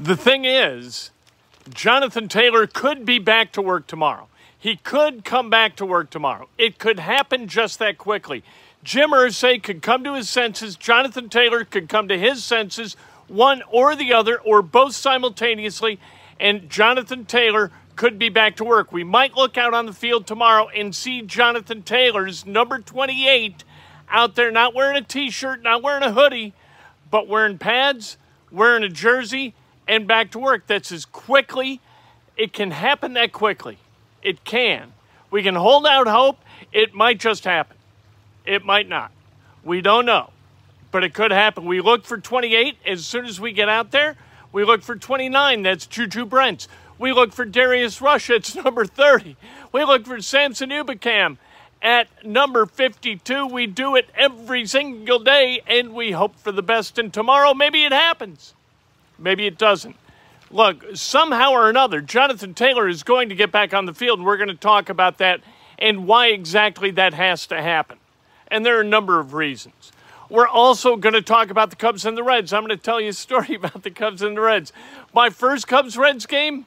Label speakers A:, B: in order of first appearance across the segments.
A: The thing is, Jonathan Taylor could be back to work tomorrow. He could come back to work tomorrow. It could happen just that quickly. Jim Irsay could come to his senses. Jonathan Taylor could come to his senses, one or the other, or both simultaneously, and Jonathan Taylor could be back to work. We might look out on the field tomorrow and see Jonathan Taylor's number 28 out there, not wearing a t shirt, not wearing a hoodie, but wearing pads, wearing a jersey, and back to work. That's as quickly, it can happen that quickly. It can. We can hold out hope. It might just happen. It might not. We don't know. But it could happen. We look for 28 as soon as we get out there. We look for 29. That's Juju Brents. We look for Darius Rush. It's number 30. We look for Samson Ebukam at number 52. We do it every single day, and we hope for the best. And tomorrow, maybe it happens. Maybe it doesn't. Look, somehow or another, Jonathan Taylor is going to get back on the field, we're going to talk about that and why exactly that has to happen. And there are a number of reasons. We're also going to talk about the Cubs and the Reds. I'm going to tell you a story about the Cubs and the Reds. My first Cubs Reds game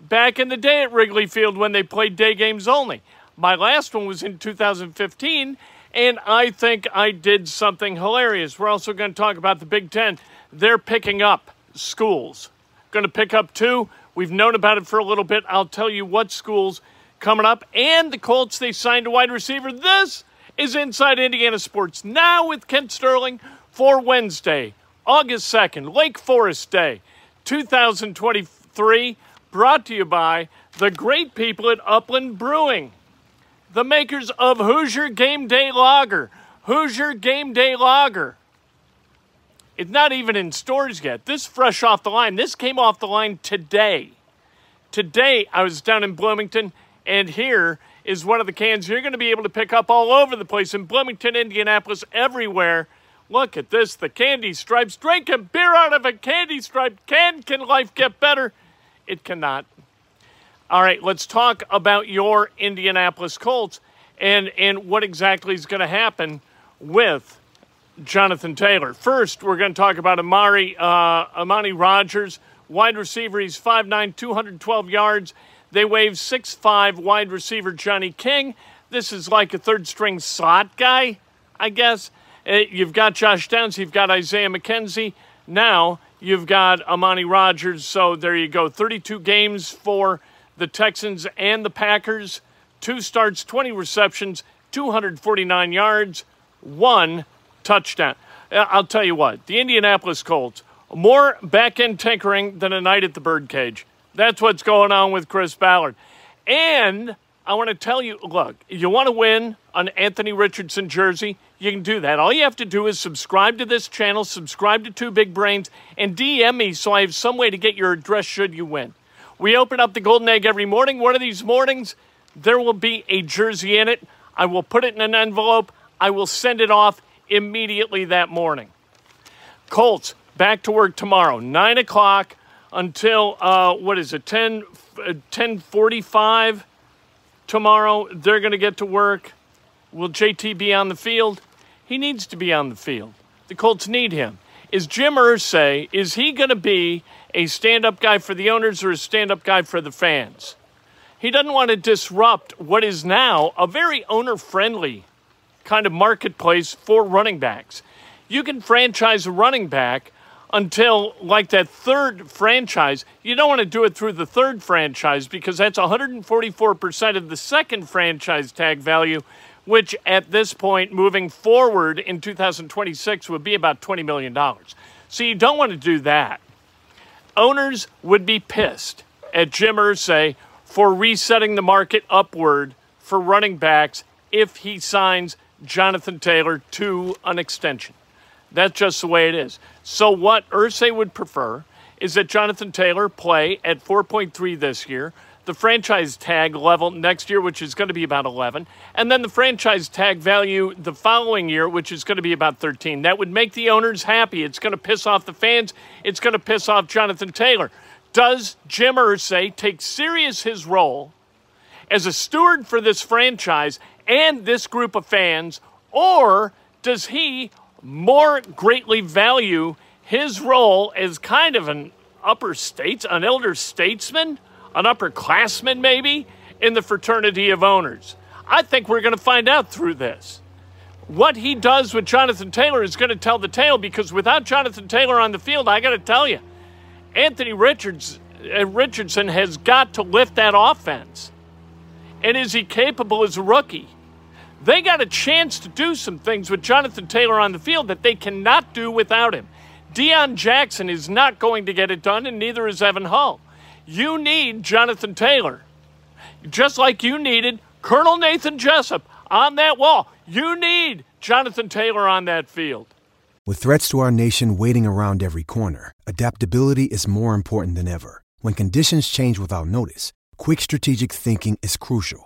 A: back in the day at Wrigley Field when they played day games only. My last one was in 2015, and I think I did something hilarious. We're also going to talk about the Big Ten. They're picking up schools. Going to pick up two. We've known about it for a little bit. I'll tell you what schools coming up. And the Colts, they signed a wide receiver. This is Inside Indiana Sports now with Kent Sterling for Wednesday, August 2nd, Lake Forest Day, 2023. Brought to you by the great people at Upland Brewing, the makers of Hoosier Game Day Lager. Hoosier Game Day Lager. It's not even in stores yet. This fresh off the line. This came off the line today. Today I was down in Bloomington, and here is one of the cans you're going to be able to pick up all over the place in Bloomington, Indianapolis, everywhere. Look at this, the candy stripes. Drink a beer out of a candy stripe can. Can life get better? It cannot. All right, let's talk about your Indianapolis Colts and, and what exactly is going to happen with Jonathan Taylor. First, we're going to talk about Amari uh, Amani Rodgers, wide receiver. He's 5'9", 212 yards. They wave 6'5", wide receiver Johnny King. This is like a third string slot guy, I guess. Uh, you've got Josh Downs, you've got Isaiah McKenzie. Now you've got Amani Rodgers. So there you go. 32 games for the Texans and the Packers. Two starts, 20 receptions, 249 yards, one touchdown. Uh, I'll tell you what, the Indianapolis Colts, more back end tinkering than a night at the birdcage. That's what's going on with Chris Ballard. And I want to tell you look, you want to win an Anthony Richardson jersey? You can do that. All you have to do is subscribe to this channel, subscribe to Two Big Brains, and DM me so I have some way to get your address should you win. We open up the Golden Egg every morning. One of these mornings, there will be a jersey in it. I will put it in an envelope. I will send it off immediately that morning. Colts back to work tomorrow, 9 o'clock until, uh, what is it, 10, uh, 1045 tomorrow. They're going to get to work. Will JT be on the field? He needs to be on the field. The Colts need him. Is Jim Irsay, is he going to be a stand-up guy for the owners or a stand-up guy for the fans? He doesn't want to disrupt what is now a very owner-friendly kind of marketplace for running backs. You can franchise a running back until like that third franchise. You don't want to do it through the third franchise because that's 144% of the second franchise tag value, which at this point, moving forward in 2026, would be about $20 million. So you don't want to do that. Owners would be pissed at Jim Irsay for resetting the market upward for running backs if he signs Jonathan Taylor to an extension. That's just the way it is. So, what Irsay would prefer is that Jonathan Taylor play at 4.3 this year, the franchise tag level next year, which is going to be about 11, and then the franchise tag value the following year, which is going to be about 13. That would make the owners happy. It's going to piss off the fans. It's going to piss off Jonathan Taylor. Does Jim Irsay take serious his role as a steward for this franchise and this group of fans, or does he more greatly value his role as kind of an upper states, an elder statesman, an upperclassman maybe, in the fraternity of owners. I think we're going to find out through this. What he does with Jonathan Taylor is going to tell the tale because without Jonathan Taylor on the field, I got to tell you, Anthony Richards, uh, Richardson has got to lift that offense. And is he capable as a rookie? They got a chance to do some things with Jonathan Taylor on the field that they cannot do without him. Deon Jackson is not going to get it done, and neither is Evan Hull. You need Jonathan Taylor, just like you needed Colonel Nathan Jessup on that wall. You need Jonathan Taylor on that field.
B: With threats to our nation waiting around every corner, adaptability is more important than ever. When conditions change without notice, quick strategic thinking is crucial.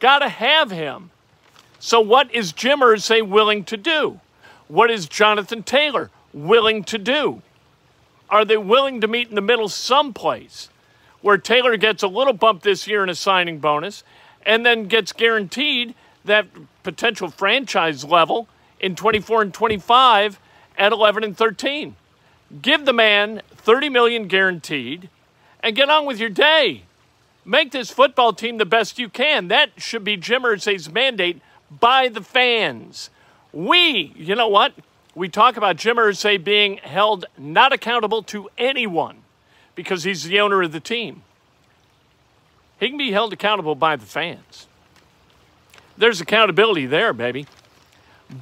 A: Got to have him. So, what is Jim Irsay willing to do? What is Jonathan Taylor willing to do? Are they willing to meet in the middle someplace where Taylor gets a little bump this year in a signing bonus and then gets guaranteed that potential franchise level in 24 and 25 at 11 and 13? Give the man 30 million guaranteed and get on with your day. Make this football team the best you can. That should be Jim Irsay's mandate by the fans. We, you know what? We talk about Jim Irsay being held not accountable to anyone because he's the owner of the team. He can be held accountable by the fans. There's accountability there, baby.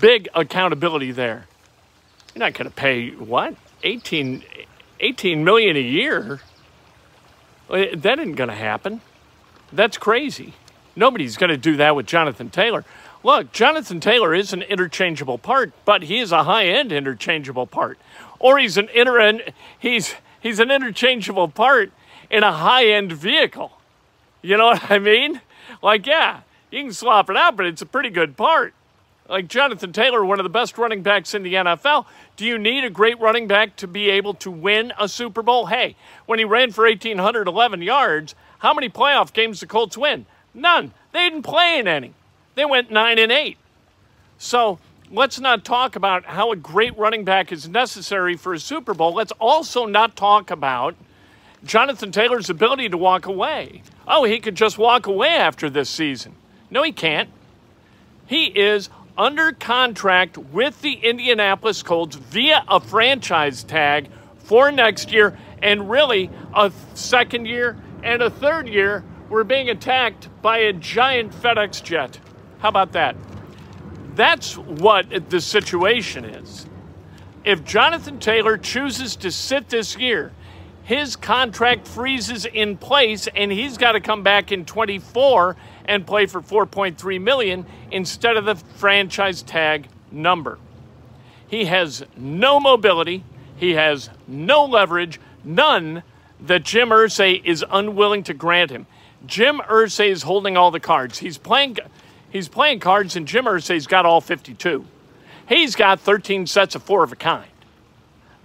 A: Big accountability there. You're not going to pay what? 18, 18 million a year that isn't going to happen. That's crazy. Nobody's going to do that with Jonathan Taylor. Look, Jonathan Taylor is an interchangeable part, but he is a high-end interchangeable part, or he's an inter he's he's an interchangeable part in a high-end vehicle. You know what I mean? Like, yeah, you can swap it out, but it's a pretty good part. Like Jonathan Taylor, one of the best running backs in the NFL. Do you need a great running back to be able to win a Super Bowl? Hey, when he ran for 1,811 yards, how many playoff games the Colts win? None. They didn't play in any. They went 9 and 8. So let's not talk about how a great running back is necessary for a Super Bowl. Let's also not talk about Jonathan Taylor's ability to walk away. Oh, he could just walk away after this season. No, he can't. He is under contract with the Indianapolis Colts via a franchise tag for next year, and really a second year and a third year. We're being attacked by a giant FedEx jet. How about that? That's what the situation is. If Jonathan Taylor chooses to sit this year, his contract freezes in place and he's got to come back in 24 and play for 4.3 million instead of the franchise tag number. He has no mobility, he has no leverage, none that Jim Irsay is unwilling to grant him. Jim Irsay is holding all the cards. He's playing he's playing cards and Jim Irsay's got all 52. He's got 13 sets of four of a kind.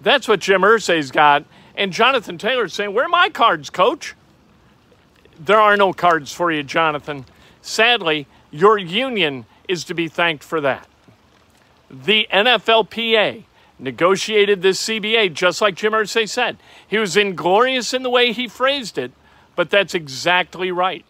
A: That's what Jim Irsay's got and Jonathan Taylor's saying, Where are my cards, coach? There are no cards for you, Jonathan. Sadly, your union is to be thanked for that. The NFLPA negotiated this CBA just like Jim Irsay said. He was inglorious in the way he phrased it, but that's exactly right.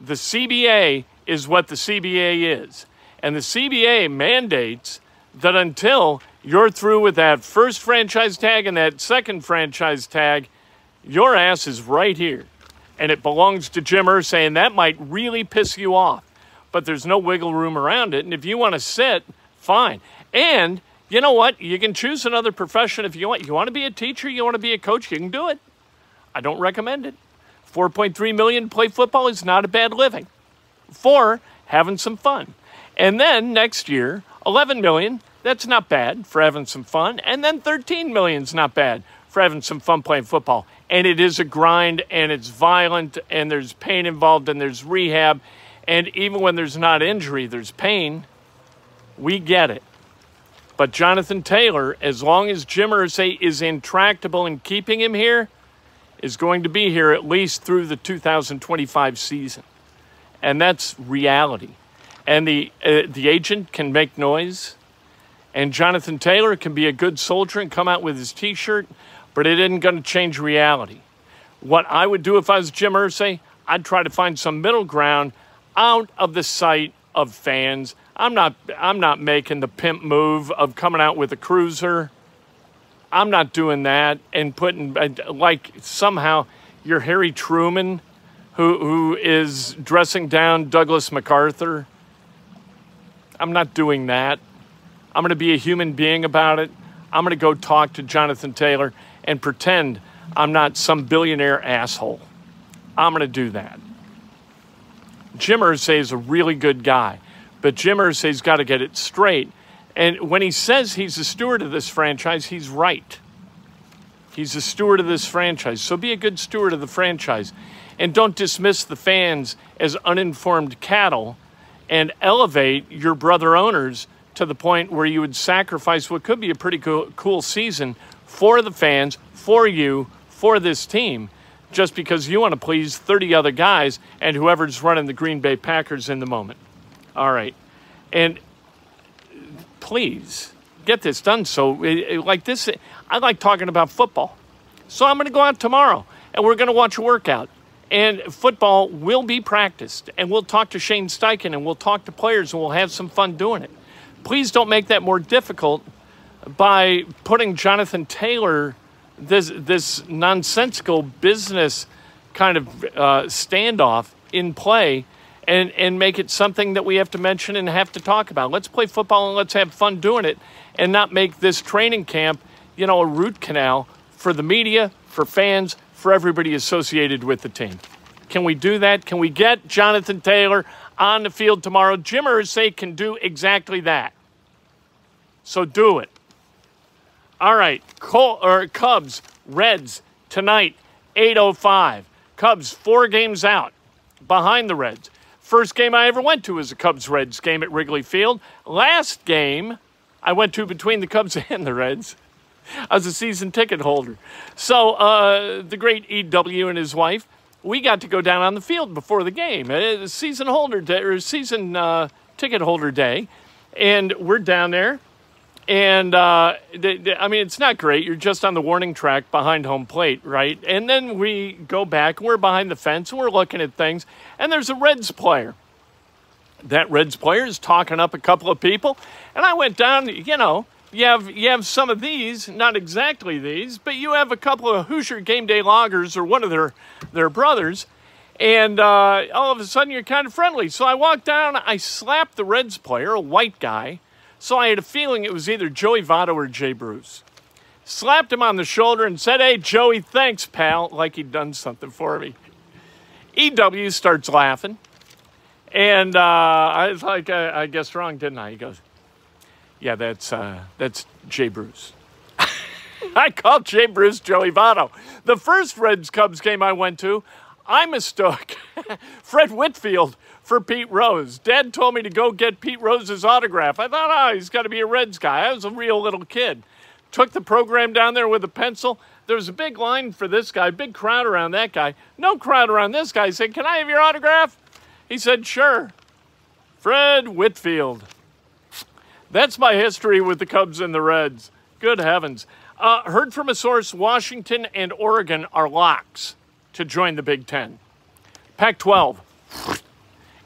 A: The CBA is what the CBA is. And the CBA mandates that until you're through with that first franchise tag and that second franchise tag, your ass is right here. And it belongs to Jim Irsay, and that might really piss you off. But there's no wiggle room around it. And if you want to sit, fine. And you know what? You can choose another profession if you want. You want to be a teacher, you want to be a coach, you can do it. I don't recommend it. 4.3 million play football is not a bad living. For having some fun. And then next year, 11 million that's not bad for having some fun. And then 13 million is not bad for having some fun playing football. And it is a grind and it's violent and there's pain involved and there's rehab. And even when there's not injury, there's pain. We get it. But Jonathan Taylor, as long as Jim Irsay is intractable in keeping him here, is going to be here at least through the 2025 season. And that's reality. And the, uh, the agent can make noise and Jonathan Taylor can be a good soldier and come out with his t shirt, but it isn't going to change reality. What I would do if I was Jim Irsay, I'd try to find some middle ground out of the sight of fans. I'm not, I'm not making the pimp move of coming out with a cruiser. I'm not doing that and putting, like, somehow you're Harry Truman who, who is dressing down Douglas MacArthur. I'm not doing that. I'm going to be a human being about it. I'm going to go talk to Jonathan Taylor and pretend I'm not some billionaire asshole. I'm going to do that. Jim Irsay is a really good guy, but Jim Irsay's got to get it straight. And when he says he's a steward of this franchise, he's right. He's a steward of this franchise. So be a good steward of the franchise. And don't dismiss the fans as uninformed cattle and elevate your brother owners to the point where you would sacrifice what could be a pretty cool, cool season for the fans, for you, for this team, just because you want to please 30 other guys and whoever's running the Green Bay Packers in the moment. All right. And please get this done. So, like this, I like talking about football. So, I'm going to go out tomorrow and we're going to watch a workout. And football will be practiced. And we'll talk to Shane Steichen and we'll talk to players and we'll have some fun doing it please don't make that more difficult by putting Jonathan Taylor this this nonsensical business kind of uh, standoff in play and and make it something that we have to mention and have to talk about. Let's play football and let's have fun doing it and not make this training camp, you know, a root canal for the media, for fans, for everybody associated with the team. Can we do that? Can we get Jonathan Taylor on the field tomorrow? Jim Irsay can do exactly that. So do it. All right, Col- or Cubs, Reds tonight, 8:05. Cubs four games out behind the Reds. First game I ever went to was a Cubs Reds game at Wrigley Field. Last game I went to between the Cubs and the Reds. I was a season ticket holder. So uh, the great EW and his wife, we got to go down on the field before the game. Uh, season holder day or season uh, ticket holder day, and we're down there and uh, I mean, it's not great. You're just on the warning track behind home plate, right? And then we go back, we're behind the fence, we're looking at things, and there's a Reds player. That Reds player is talking up a couple of people, and I went down. You know, you have you have some of these, not exactly these, but you have a couple of Hoosier Game Day Lagers or one of their their brothers, and uh, all of a sudden you're kind of friendly. So I walked down, I slapped the Reds player, a white guy so I had a feeling it was either Joey Votto or Jay Bruce. slapped him on the shoulder and said, Hey, Joey, thanks, pal, like he'd done something for me. EW starts laughing. And uh, I was like, I, I guessed wrong, didn't I? He goes, Yeah, that's, uh, that's Jay Bruce. I called Jay Bruce Joey Votto. The first Reds Cubs game I went to, I mistook Fred Whitfield for Pete Rose. Dad told me to go get Pete Rose's autograph. I thought, oh, he's got to be a Reds guy. I was a real little kid. Took the program down there with a pencil. There was a big line for this guy, big crowd around that guy. No crowd around this guy. I said, Can I have your autograph? He said, Sure. Fred Whitfield. That's my history with the Cubs and the Reds. Good heavens. Uh, heard from a source Washington and Oregon are locks to join the Big Ten. Pac 12.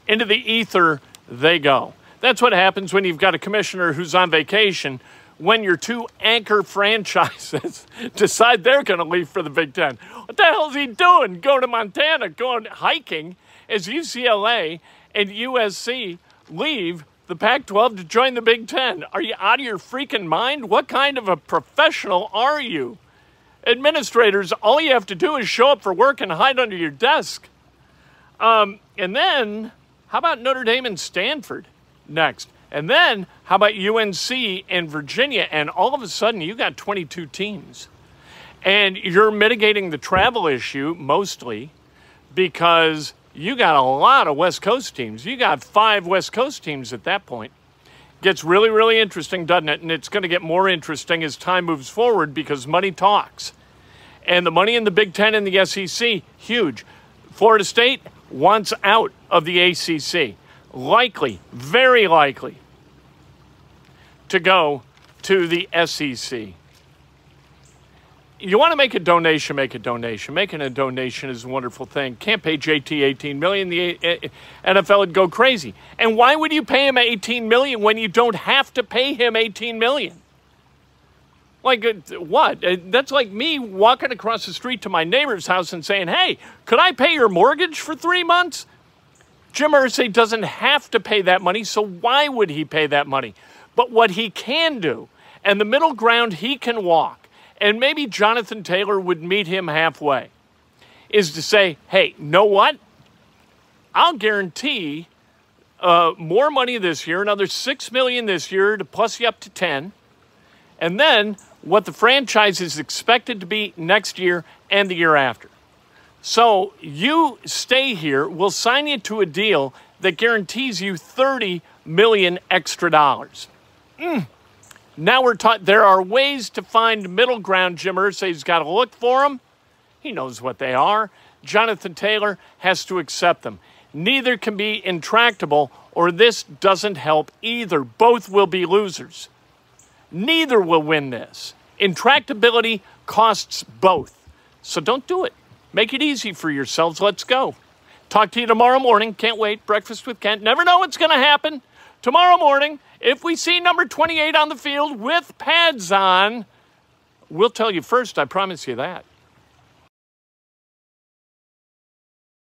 A: Into the ether they go. That's what happens when you've got a commissioner who's on vacation when your two anchor franchises decide they're going to leave for the Big Ten. What the hell is he doing? Going to Montana, going hiking as UCLA and USC leave the Pac 12 to join the Big Ten. Are you out of your freaking mind? What kind of a professional are you? Administrators, all you have to do is show up for work and hide under your desk. Um, and then, how about Notre Dame and Stanford next? And then, how about UNC and Virginia? And all of a sudden, you got 22 teams. And you're mitigating the travel issue mostly because you got a lot of West Coast teams. You got five West Coast teams at that point. Gets really, really interesting, doesn't it? And it's going to get more interesting as time moves forward because money talks. And the money in the Big Ten and the SEC, huge. Florida State wants out of the ACC. Likely, very likely, to go to the SEC. You want to make a donation, make a donation. Making a donation is a wonderful thing. Can't pay JT 18 million, the NFL would go crazy. And why would you pay him 18 million when you don't have to pay him 18 million? Like uh, what? Uh, that's like me walking across the street to my neighbor's house and saying, "Hey, could I pay your mortgage for 3 months?" Jim Irsay doesn't have to pay that money, so why would he pay that money? But what he can do, and the middle ground he can walk, and maybe Jonathan Taylor would meet him halfway, is to say, hey, know what? I'll guarantee uh, more money this year, another six million this year to plus you up to ten, and then what the franchise is expected to be next year and the year after. So you stay here, we'll sign you to a deal that guarantees you 30 million extra dollars. Mm. Now we're taught there are ways to find middle ground. Jim Irsay's got to look for them. He knows what they are. Jonathan Taylor has to accept them. Neither can be intractable, or this doesn't help either. Both will be losers. Neither will win this. Intractability costs both. So don't do it. Make it easy for yourselves. Let's go. Talk to you tomorrow morning. Can't wait. Breakfast with Kent. Never know what's going to happen. Tomorrow morning, if we see number 28 on the field with pads on, we'll tell you first. I promise you that.